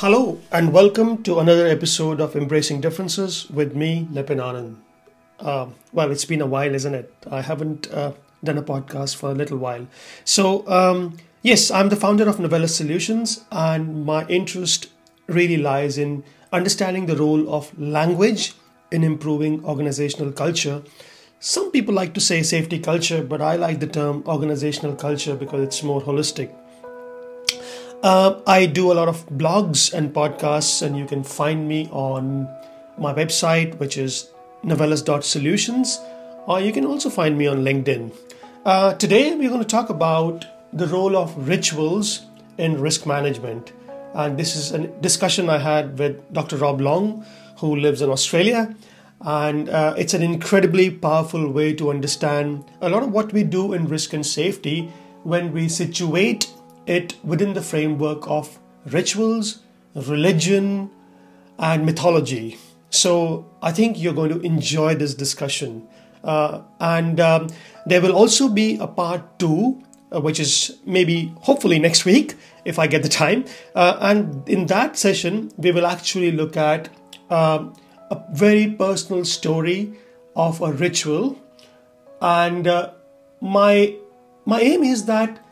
Hello, and welcome to another episode of Embracing Differences with me, Nippin Anand. Uh, well, it's been a while, isn't it? I haven't uh, done a podcast for a little while. So, um, yes, I'm the founder of Novellus Solutions, and my interest really lies in understanding the role of language in improving organizational culture. Some people like to say safety culture, but I like the term organizational culture because it's more holistic. Uh, I do a lot of blogs and podcasts, and you can find me on my website, which is novellus.solutions, or you can also find me on LinkedIn. Uh, today, we're going to talk about the role of rituals in risk management. And this is a discussion I had with Dr. Rob Long, who lives in Australia. And uh, it's an incredibly powerful way to understand a lot of what we do in risk and safety when we situate it within the framework of rituals, religion, and mythology. So I think you're going to enjoy this discussion. Uh, and um, there will also be a part two, uh, which is maybe hopefully next week if I get the time. Uh, and in that session, we will actually look at um, a very personal story of a ritual. And uh, my my aim is that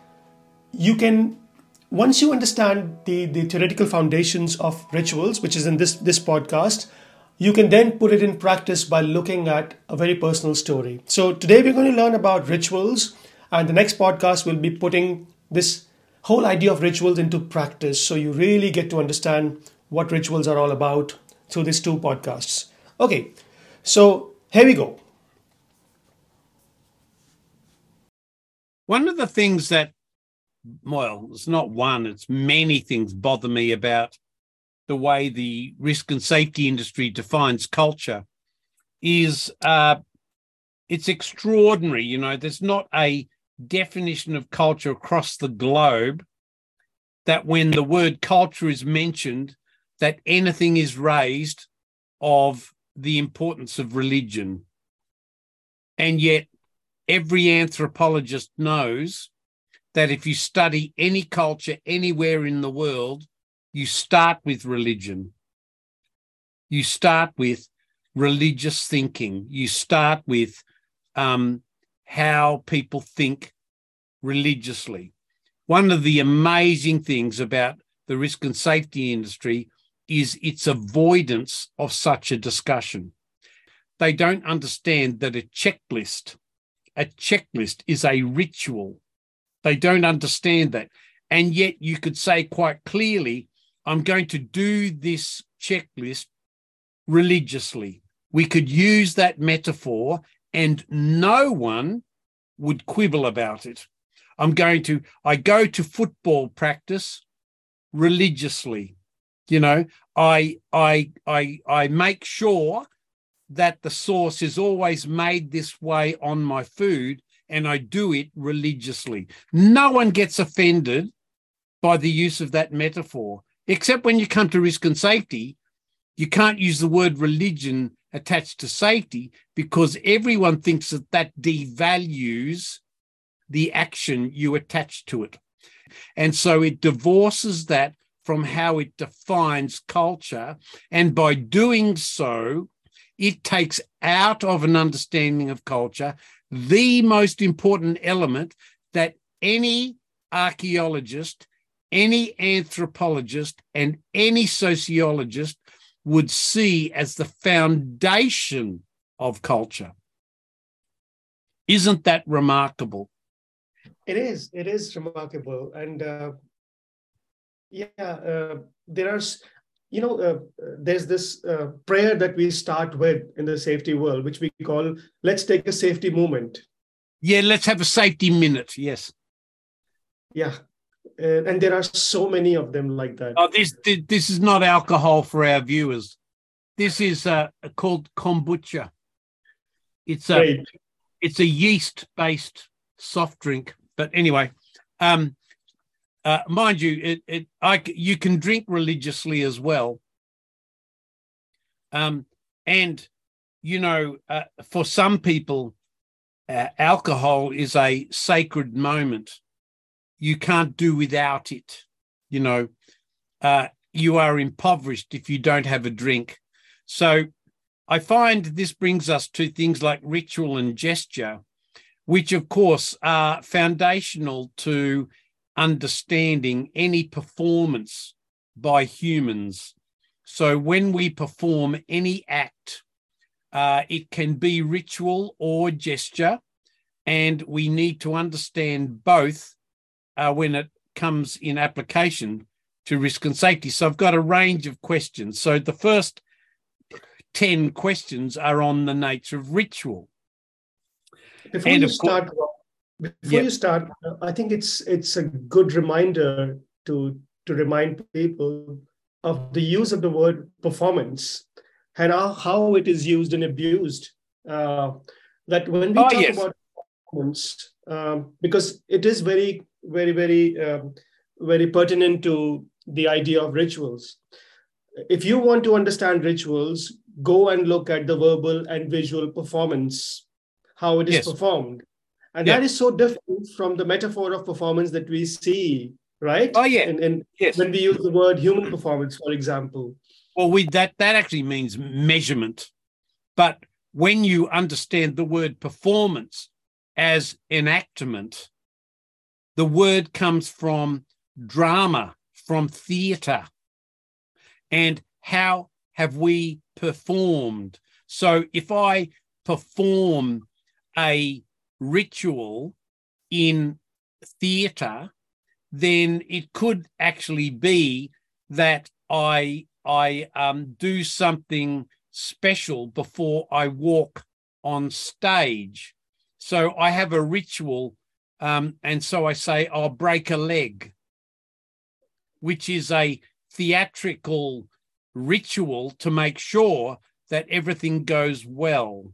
you can once you understand the, the theoretical foundations of rituals, which is in this, this podcast, you can then put it in practice by looking at a very personal story. So today we're going to learn about rituals, and the next podcast will be putting this whole idea of rituals into practice. So you really get to understand what rituals are all about through these two podcasts. Okay, so here we go. One of the things that well, it's not one, it's many things bother me about the way the risk and safety industry defines culture is uh, it's extraordinary. You know, there's not a definition of culture across the globe that when the word culture is mentioned, that anything is raised of the importance of religion. And yet, every anthropologist knows that if you study any culture anywhere in the world, you start with religion. You start with religious thinking. You start with um, how people think religiously. One of the amazing things about the risk and safety industry is its avoidance of such a discussion. They don't understand that a checklist, a checklist is a ritual they don't understand that. And yet you could say quite clearly, I'm going to do this checklist religiously. We could use that metaphor and no one would quibble about it. I'm going to, I go to football practice religiously. You know, I, I, I, I make sure that the sauce is always made this way on my food and I do it religiously. No one gets offended by the use of that metaphor, except when you come to risk and safety. You can't use the word religion attached to safety because everyone thinks that that devalues the action you attach to it. And so it divorces that from how it defines culture. And by doing so, it takes out of an understanding of culture the most important element that any archaeologist, any anthropologist, and any sociologist would see as the foundation of culture. Isn't that remarkable? It is. It is remarkable. And uh, yeah, uh, there are you know, uh, there's this uh, prayer that we start with in the safety world, which we call let's take a safety moment. Yeah, let's have a safety minute. Yes. Yeah. Uh, and there are so many of them like that. Oh, this this is not alcohol for our viewers. This is uh, called kombucha. It's a Great. it's a yeast based soft drink. But anyway, um, uh, mind you, it, it I you can drink religiously as well. Um, and you know, uh, for some people, uh, alcohol is a sacred moment. You can't do without it. You know, uh, you are impoverished if you don't have a drink. So I find this brings us to things like ritual and gesture, which of course are foundational to understanding any performance by humans. So when we perform any act, uh, it can be ritual or gesture, and we need to understand both uh, when it comes in application to risk and safety. So I've got a range of questions. So the first 10 questions are on the nature of ritual. Before and you start, before yep. you start, I think it's it's a good reminder to to remind people of the use of the word performance and how, how it is used and abused. Uh, that when we oh, talk yes. about performance, um, because it is very, very, very, um, very pertinent to the idea of rituals. If you want to understand rituals, go and look at the verbal and visual performance, how it is yes. performed. And yeah. that is so different from the metaphor of performance that we see, right? Oh, yeah. And, and yes. when we use the word human performance, for example. Well, we that that actually means measurement. But when you understand the word performance as enactment, the word comes from drama, from theatre. And how have we performed? So if I perform a ritual in theatre, then it could actually be that I I um, do something special before I walk on stage. So I have a ritual, um, and so I say I'll break a leg, which is a theatrical ritual to make sure that everything goes well.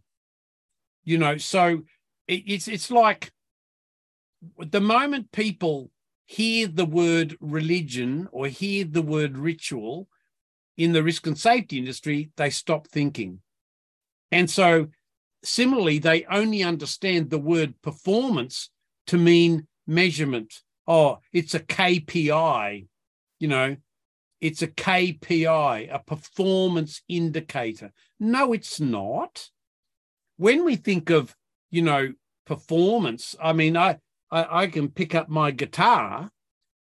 You know, so it's it's like the moment people hear the word religion or hear the word ritual in the risk and safety industry, they stop thinking. And so, similarly, they only understand the word performance to mean measurement. Oh, it's a KPI, you know, it's a KPI, a performance indicator. No, it's not. When we think of, you know, performance, I mean, I, I, I can pick up my guitar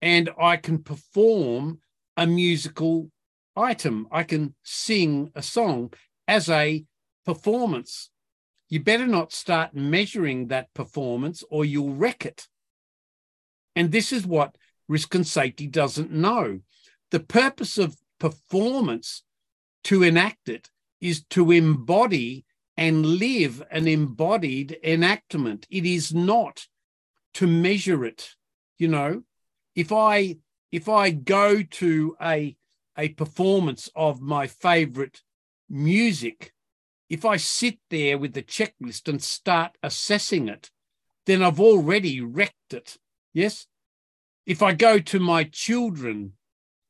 and I can perform a musical item. I can sing a song as a performance. You better not start measuring that performance or you'll wreck it. And this is what risk and safety doesn't know. The purpose of performance to enact it is to embody and live an embodied enactment. It is not to measure it. You know, if I if I go to a a performance of my favorite music, if I sit there with the checklist and start assessing it, then I've already wrecked it. Yes. If I go to my children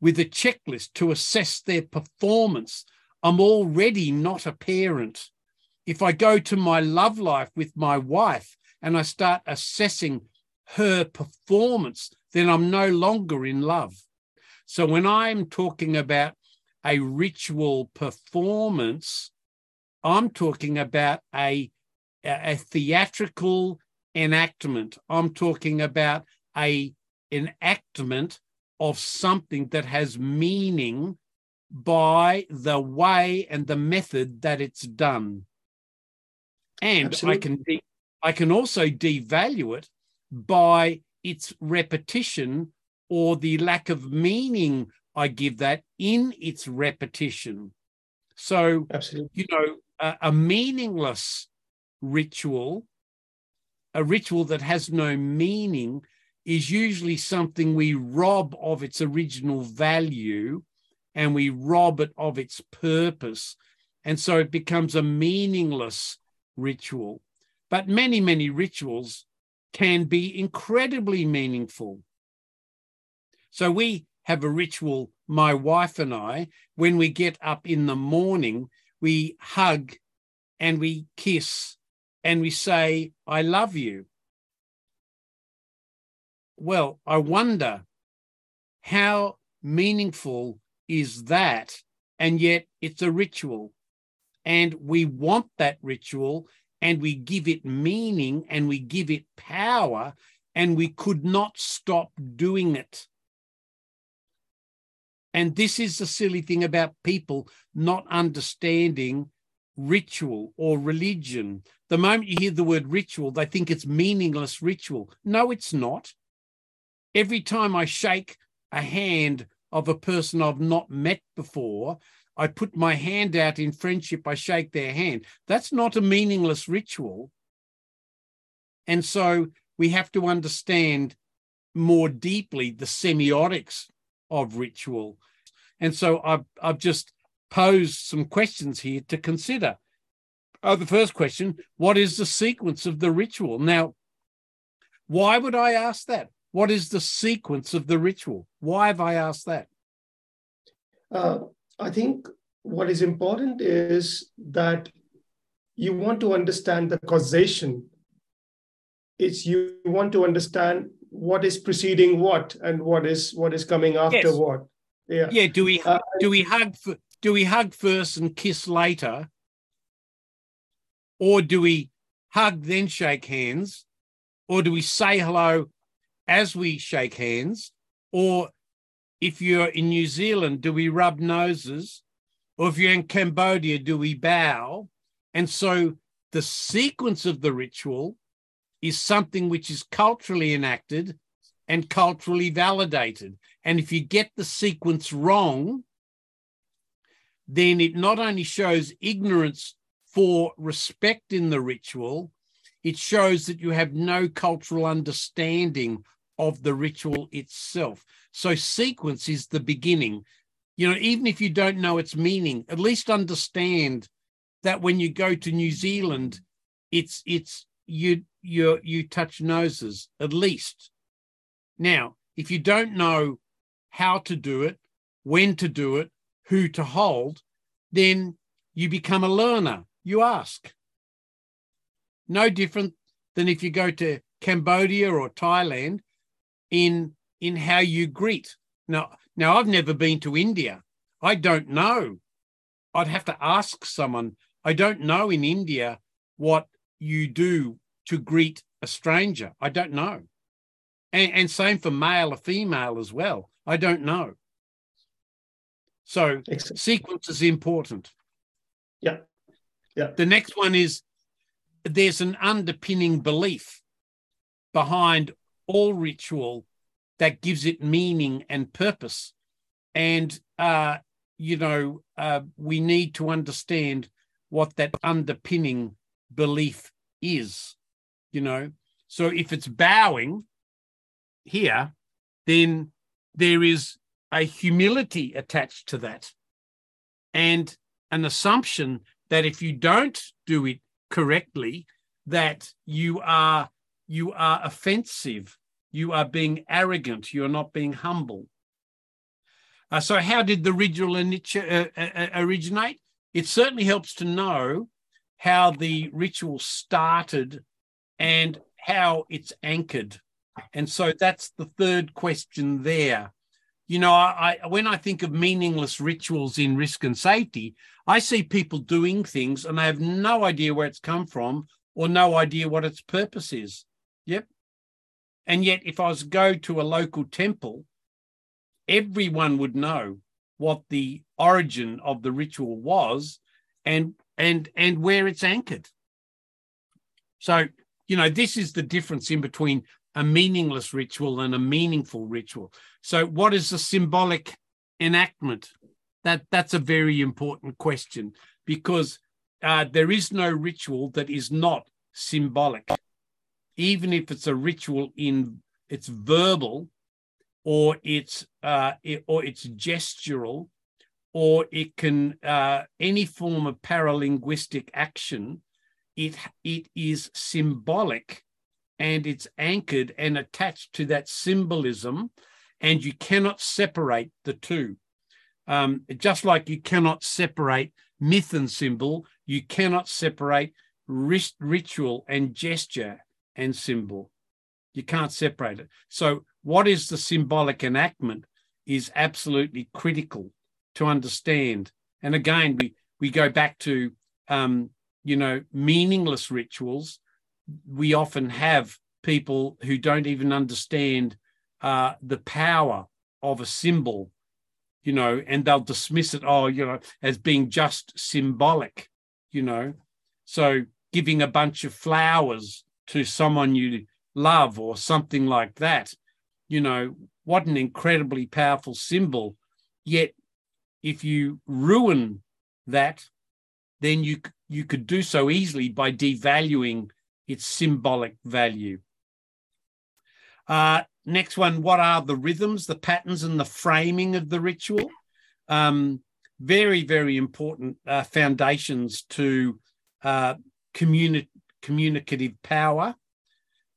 with a checklist to assess their performance. I'm already not a parent. If I go to my love life with my wife and I start assessing her performance, then I'm no longer in love. So when I'm talking about a ritual performance, I'm talking about a, a theatrical enactment. I'm talking about a enactment of something that has meaning by the way and the method that it's done. And Absolutely. I can de- I can also devalue it by its repetition or the lack of meaning I give that in its repetition. So, Absolutely. you know, a, a meaningless ritual, a ritual that has no meaning, is usually something we rob of its original value and we rob it of its purpose. And so it becomes a meaningless ritual. But many, many rituals can be incredibly meaningful. So we have a ritual, my wife and I, when we get up in the morning, we hug and we kiss and we say, I love you. Well, I wonder how meaningful is that, and yet it's a ritual. And we want that ritual and we give it meaning and we give it power, and we could not stop doing it. And this is the silly thing about people not understanding ritual or religion. The moment you hear the word ritual, they think it's meaningless ritual. No, it's not. Every time I shake a hand of a person I've not met before, I put my hand out in friendship, I shake their hand. That's not a meaningless ritual. And so we have to understand more deeply the semiotics of ritual. And so I've, I've just posed some questions here to consider. Oh, the first question What is the sequence of the ritual? Now, why would I ask that? What is the sequence of the ritual? Why have I asked that? Uh, I think what is important is that you want to understand the causation. It's you want to understand what is preceding what and what is what is coming after yes. what. Yeah. Yeah. Do we uh, do we hug do we hug first and kiss later? Or do we hug then shake hands? Or do we say hello as we shake hands? Or if you're in New Zealand, do we rub noses? Or if you're in Cambodia, do we bow? And so the sequence of the ritual is something which is culturally enacted and culturally validated. And if you get the sequence wrong, then it not only shows ignorance for respect in the ritual, it shows that you have no cultural understanding of the ritual itself. So sequence is the beginning. You know, even if you don't know its meaning, at least understand that when you go to New Zealand, it's it's you you you touch noses at least. Now, if you don't know how to do it, when to do it, who to hold, then you become a learner. You ask. No different than if you go to Cambodia or Thailand in in how you greet. Now, now I've never been to India. I don't know. I'd have to ask someone. I don't know in India what you do to greet a stranger. I don't know. And, and same for male or female as well. I don't know. So Excellent. sequence is important. Yeah. Yeah. The next one is there's an underpinning belief behind all ritual that gives it meaning and purpose. And, uh, you know, uh, we need to understand what that underpinning belief is, you know. So if it's bowing here, then there is a humility attached to that and an assumption that if you don't do it correctly, that you are you are offensive you are being arrogant. You're not being humble. Uh, so, how did the ritual uh, uh, originate? It certainly helps to know how the ritual started and how it's anchored. And so that's the third question there. You know, I, when I think of meaningless rituals in risk and safety, I see people doing things and they have no idea where it's come from or no idea what its purpose is. Yep. And yet, if I was to go to a local temple, everyone would know what the origin of the ritual was and and and where it's anchored. So, you know, this is the difference in between a meaningless ritual and a meaningful ritual. So, what is the symbolic enactment? That that's a very important question because uh, there is no ritual that is not symbolic even if it's a ritual in it's verbal or it's uh, it, or it's gestural or it can uh, any form of paralinguistic action it it is symbolic and it's anchored and attached to that symbolism and you cannot separate the two. Um, just like you cannot separate myth and symbol you cannot separate ritual and gesture and symbol. You can't separate it. So, what is the symbolic enactment is absolutely critical to understand. And again, we we go back to um, you know meaningless rituals. We often have people who don't even understand uh, the power of a symbol, you know, and they'll dismiss it, oh, you know, as being just symbolic, you know. So giving a bunch of flowers to someone you love or something like that, you know, what an incredibly powerful symbol. Yet, if you ruin that, then you you could do so easily by devaluing its symbolic value. Uh, next one, what are the rhythms, the patterns, and the framing of the ritual? Um, very, very important uh, foundations to uh, communi- communicative power.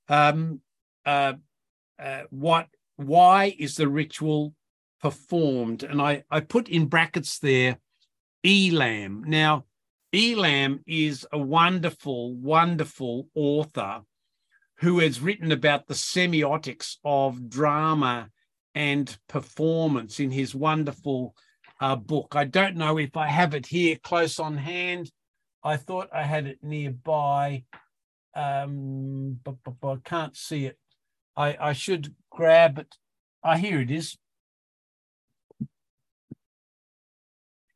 Um, uh, uh, what? Why is the ritual performed? And I, I put in brackets there, Elam. Now, Elam is a wonderful, wonderful author who has written about the semiotics of drama and performance in his wonderful uh, book. I don't know if I have it here close on hand. I thought I had it nearby, um, but, but, but I can't see it. I, I should grab it. Ah, oh, here it is.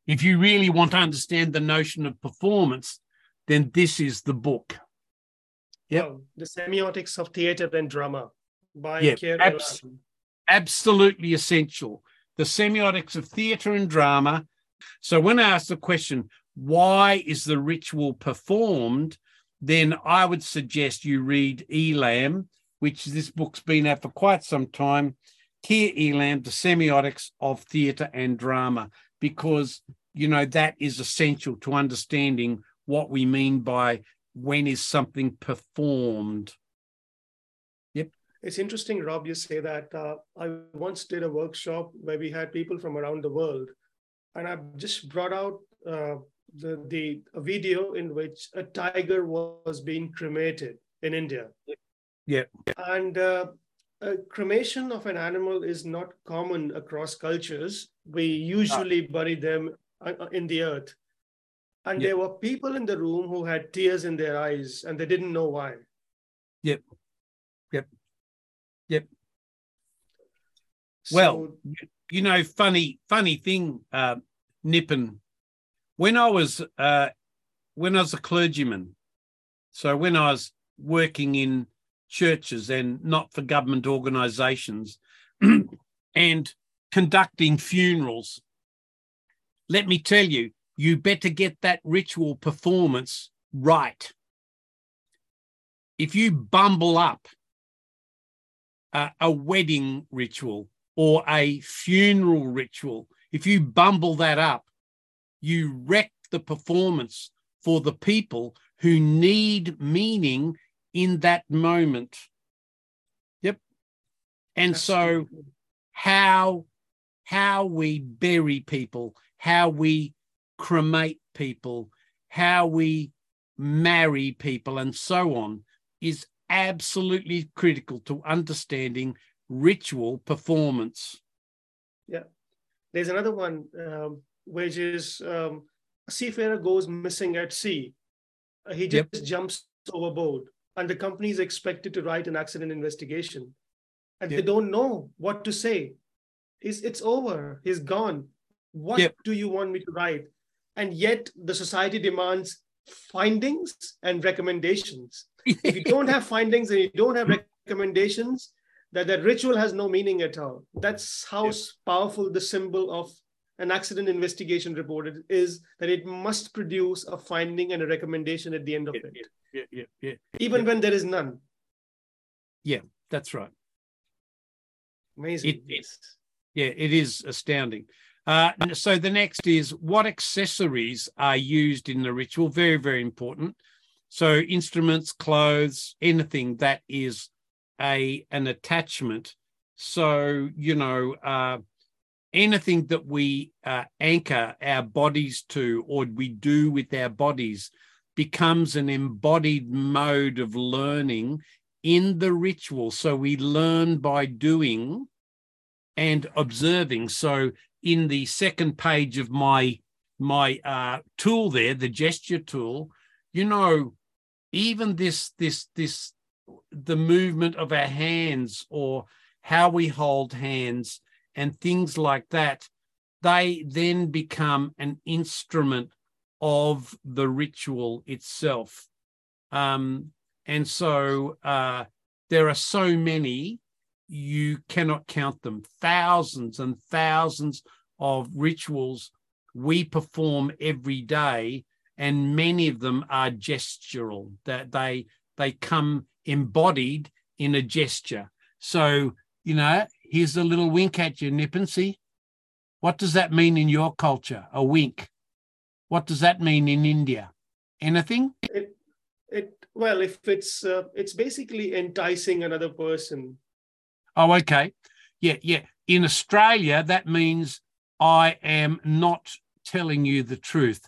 If you really want to understand the notion of performance, then this is the book. Yeah. Oh, the semiotics of theater and drama by yep. Abs- absolutely essential. The semiotics of theater and drama. So when I ask the question, why is the ritual performed? Then I would suggest you read Elam, which this book's been out for quite some time. Keir Elam, the semiotics of theatre and drama, because you know that is essential to understanding what we mean by when is something performed? Yep. It's interesting, Rob, you say that. Uh, I once did a workshop where we had people from around the world, and I've just brought out uh, the, the a video in which a tiger was being cremated in India. Yeah. And uh, a cremation of an animal is not common across cultures. We usually ah. bury them uh, in the earth. And yep. there were people in the room who had tears in their eyes and they didn't know why. Yep. Yep. Yep. So, well, you know, funny, funny thing, uh, Nipun. When I was uh, when I was a clergyman, so when I was working in churches and not for government organizations and conducting funerals, let me tell you, you better get that ritual performance right. If you bumble up a, a wedding ritual or a funeral ritual, if you bumble that up, you wreck the performance for the people who need meaning in that moment. Yep. And That's so how how we bury people, how we cremate people, how we marry people, and so on, is absolutely critical to understanding ritual performance. Yeah. There's another one, um, which is um, a seafarer goes missing at sea. Uh, he just yep. jumps overboard, and the company is expected to write an accident investigation. And yep. they don't know what to say. It's, it's over. He's gone. What yep. do you want me to write? and yet the society demands findings and recommendations. if you don't have findings and you don't have recommendations, that that ritual has no meaning at all. That's how powerful the symbol of an accident investigation report is that it must produce a finding and a recommendation at the end of yeah, it. Yeah, yeah, yeah. Even when there is none. Yeah, that's right. Amazing. It, it, yeah, it is astounding. Uh, so the next is what accessories are used in the ritual? Very, very important. So instruments, clothes, anything that is a an attachment. So you know, uh, anything that we uh, anchor our bodies to, or we do with our bodies, becomes an embodied mode of learning in the ritual. So we learn by doing and observing. So in the second page of my my uh, tool there, the gesture tool, you know, even this this this the movement of our hands or how we hold hands and things like that, they then become an instrument of the ritual itself. Um, and so uh, there are so many, you cannot count them, thousands and thousands of rituals we perform every day, and many of them are gestural, that they they come embodied in a gesture. So, you know, here's a little wink at you. See? What does that mean in your culture? A wink. What does that mean in India? Anything? It, it well, if it's uh, it's basically enticing another person. Oh, okay. Yeah, yeah. In Australia, that means I am not telling you the truth.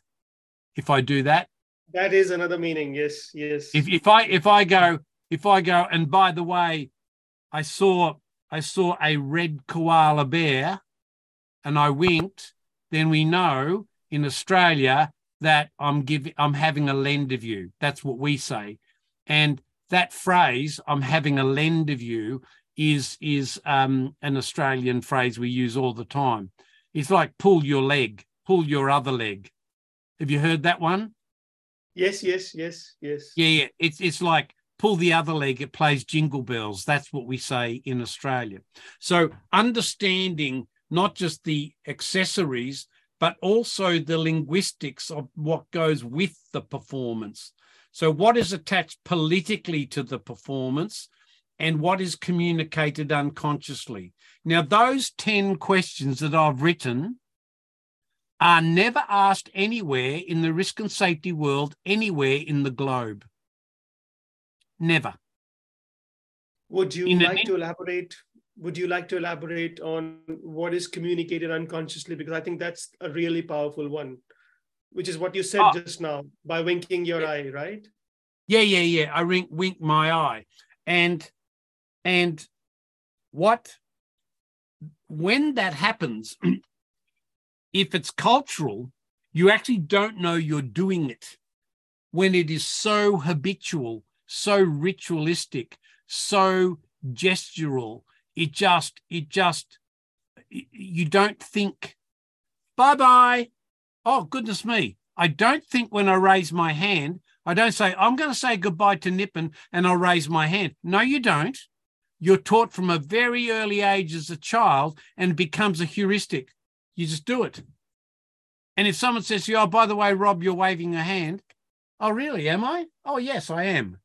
If I do that, that is another meaning. Yes, yes. If if I if I go if I go and by the way, I saw I saw a red koala bear, and I winked, then we know in Australia that I'm giving I'm having a lend of you. That's what we say, and that phrase "I'm having a lend of you" is is um, an Australian phrase we use all the time. It's like pull your leg, pull your other leg. Have you heard that one? Yes, yes, yes, yes. Yeah, yeah. It's it's like pull the other leg, it plays jingle bells. That's what we say in Australia. So understanding not just the accessories, but also the linguistics of what goes with the performance. So, what is attached politically to the performance and what is communicated unconsciously? Now, those 10 questions that I've written are never asked anywhere in the risk and safety world, anywhere in the globe. Never. Would you in like to elaborate? Would you like to elaborate on what is communicated unconsciously? Because I think that's a really powerful one, which is what you said oh. just now by winking your yeah. eye, right? Yeah, yeah, yeah. I wink, wink my eye, and and what when that happens if it's cultural, you actually don't know you're doing it when it is so habitual, so ritualistic, so gestural. It just, it just, you don't think, bye bye. Oh, goodness me. I don't think when I raise my hand, I don't say, I'm going to say goodbye to Nippin and I'll raise my hand. No, you don't. You're taught from a very early age as a child and becomes a heuristic. You just do it. And if someone says to you, oh, by the way, Rob, you're waving a hand. Oh, really? Am I? Oh, yes, I am.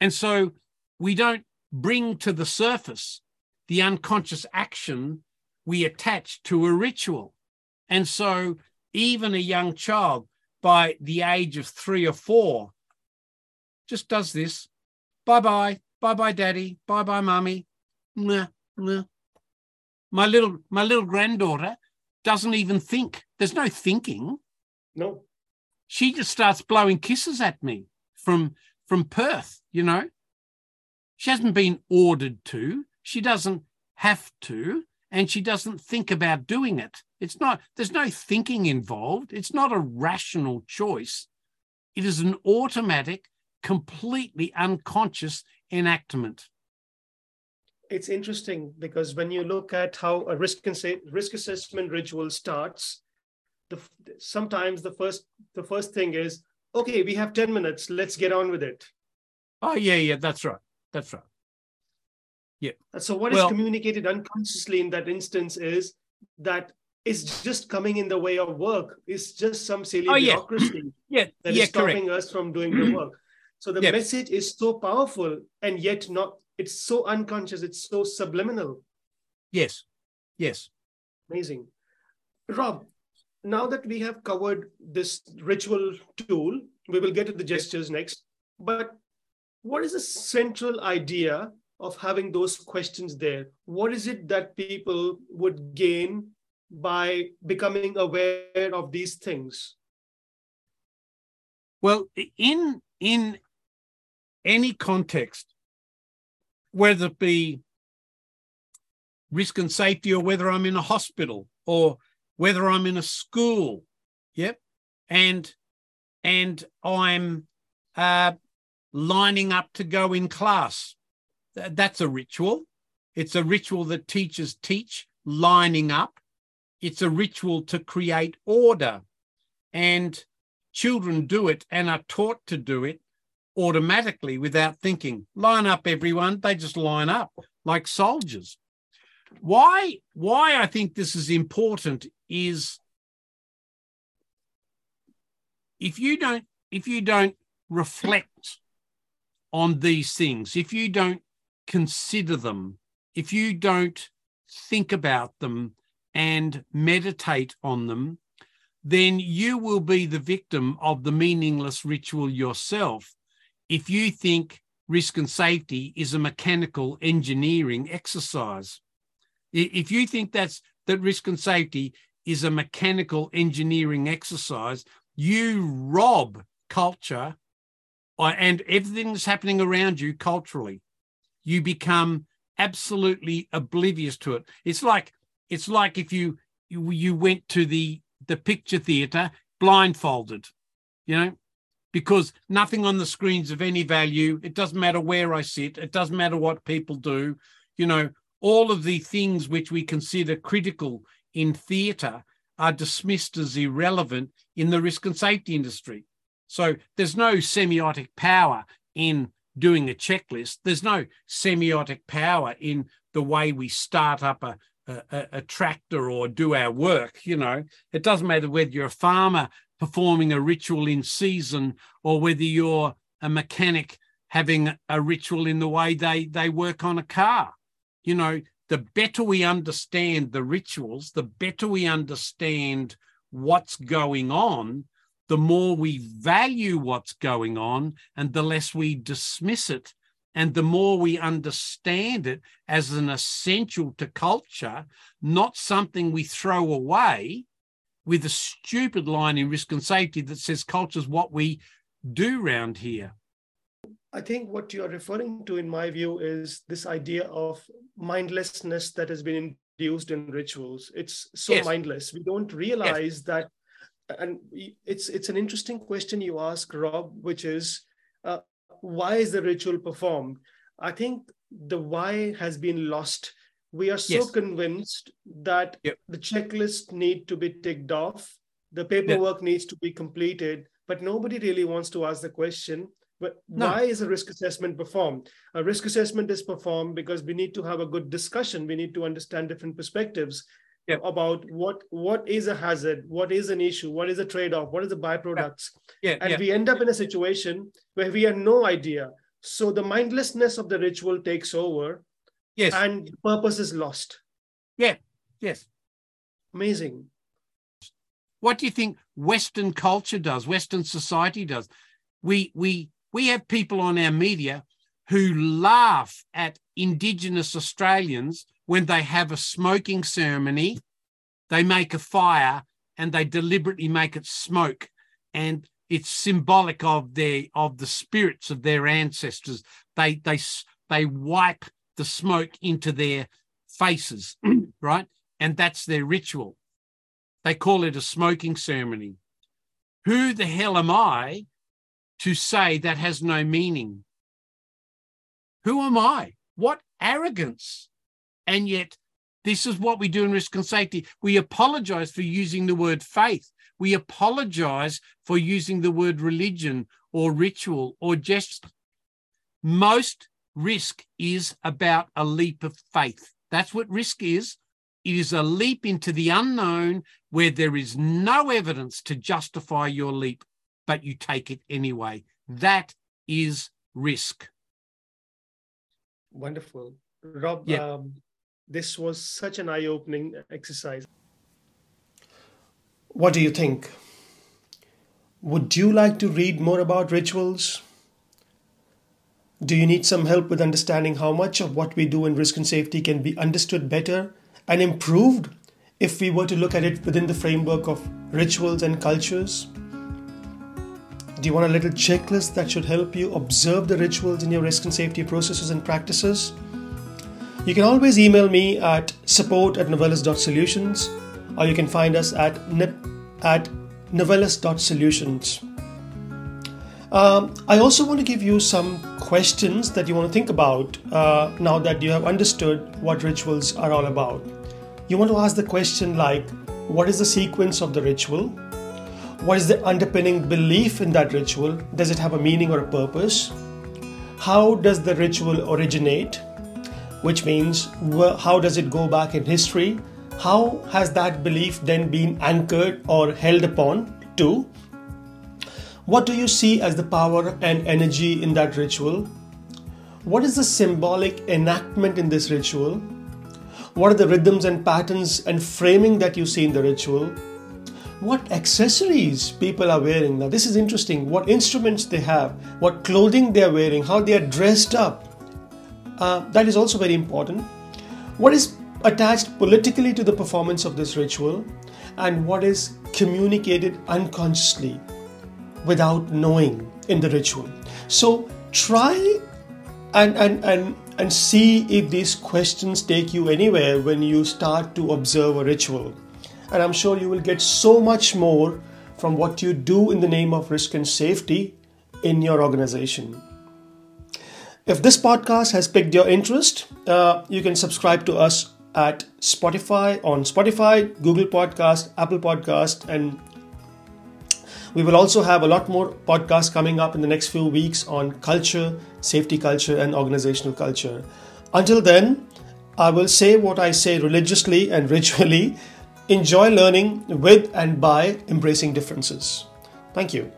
And so we don't bring to the surface the unconscious action we attach to a ritual. And so even a young child by the age of three or four just does this. Bye bye. Bye bye, daddy. Bye bye, mommy. Nah, nah. My little my little granddaughter doesn't even think. There's no thinking. No. She just starts blowing kisses at me from from Perth, you know. She hasn't been ordered to. She doesn't have to, and she doesn't think about doing it. It's not, there's no thinking involved. It's not a rational choice. It is an automatic, completely unconscious enactment it's interesting because when you look at how a risk risk assessment ritual starts, the, sometimes the first the first thing is okay, we have ten minutes, let's get on with it. Oh yeah, yeah, that's right, that's right. Yeah. So what well, is communicated unconsciously in that instance is that it's just coming in the way of work. It's just some silly oh, yeah. bureaucracy yeah. that yeah, is stopping correct. us from doing the work. So the message is so powerful and yet not it's so unconscious it's so subliminal yes yes amazing rob now that we have covered this ritual tool we will get to the gestures next. But what is the central idea of having those questions there? What is it that people would gain by becoming aware of these things? Well in in any context whether it be risk and safety or whether I'm in a hospital or whether I'm in a school, yep, and and I'm uh, lining up to go in class. That's a ritual. It's a ritual that teachers teach, lining up. It's a ritual to create order. And children do it and are taught to do it automatically without thinking. Line up, everyone. They just line up like soldiers. Why, why I think this is important is if you don't if you don't reflect on these things, if you don't consider them, if you don't think about them and meditate on them, then you will be the victim of the meaningless ritual yourself if you think risk and safety is a mechanical engineering exercise. If you think that's that risk and safety is a mechanical engineering exercise, you rob culture and everything that's happening around you culturally. You become absolutely oblivious to it. It's like it's like if you you, you went to the the picture theater blindfolded, you know, because nothing on the screen's of any value. It doesn't matter where I sit. It doesn't matter what people do. You know, all of the things which we consider critical in theatre are dismissed as irrelevant in the risk and safety industry. So there's no semiotic power in doing a checklist. There's no semiotic power in the way we start up a, a, a, tractor or do our work. You know, it doesn't matter whether you're a farmer performing a ritual in season or whether you're a mechanic having a ritual in the way they, they work on a car. You know, the better we understand the rituals, the better we understand what's going on, the more we value what's going on and the less we dismiss it. And the more we understand it as an essential to culture, not something we throw away with a stupid line in risk and safety that says culture's what we do round here. I think what you're referring to, in my view, is this idea of mindlessness that has been induced in rituals. It's so yes. mindless. We don't realize yes. that and it's it's an interesting question you ask rob which is uh, why is the ritual performed i think the why has been lost we are so yes. convinced that yep. the checklist need to be ticked off the paperwork yep. needs to be completed but nobody really wants to ask the question but no. why is a risk assessment performed a risk assessment is performed because we need to have a good discussion we need to understand different perspectives about what what is a hazard, what is an issue, what is a trade-off, what is the byproducts. Yeah. yeah and yeah. we end up in a situation where we have no idea. So the mindlessness of the ritual takes over. Yes. And purpose is lost. Yeah. Yes. Amazing. What do you think Western culture does, Western society does? We we we have people on our media who laugh at Indigenous Australians when they have a smoking ceremony, they make a fire and they deliberately make it smoke. And it's symbolic of their of the spirits of their ancestors. They they they wipe the smoke into their faces, right? And that's their ritual. They call it a smoking ceremony. Who the hell am I to say that has no meaning? Who am I? What arrogance and yet, this is what we do in risk and safety. We apologize for using the word faith. We apologize for using the word religion or ritual or just most risk is about a leap of faith. That's what risk is. It is a leap into the unknown where there is no evidence to justify your leap, but you take it anyway. That is risk. Wonderful. Rob, yeah. um, this was such an eye opening exercise. What do you think? Would you like to read more about rituals? Do you need some help with understanding how much of what we do in risk and safety can be understood better and improved if we were to look at it within the framework of rituals and cultures? Do you want a little checklist that should help you observe the rituals in your risk and safety processes and practices? You can always email me at support at novellus.solutions or you can find us at nip at novellus.solutions. Um, I also want to give you some questions that you want to think about uh, now that you have understood what rituals are all about. You want to ask the question like, what is the sequence of the ritual? What is the underpinning belief in that ritual? Does it have a meaning or a purpose? How does the ritual originate? Which means, how does it go back in history? How has that belief then been anchored or held upon to? What do you see as the power and energy in that ritual? What is the symbolic enactment in this ritual? What are the rhythms and patterns and framing that you see in the ritual? What accessories people are wearing? Now, this is interesting. What instruments they have, what clothing they are wearing, how they are dressed up. Uh, that is also very important. What is attached politically to the performance of this ritual, and what is communicated unconsciously without knowing in the ritual. So try and and and and see if these questions take you anywhere when you start to observe a ritual. And I'm sure you will get so much more from what you do in the name of risk and safety in your organization. If this podcast has piqued your interest, uh, you can subscribe to us at Spotify on Spotify, Google Podcast, Apple Podcast, and we will also have a lot more podcasts coming up in the next few weeks on culture, safety culture, and organizational culture. Until then, I will say what I say religiously and ritually. Enjoy learning with and by embracing differences. Thank you.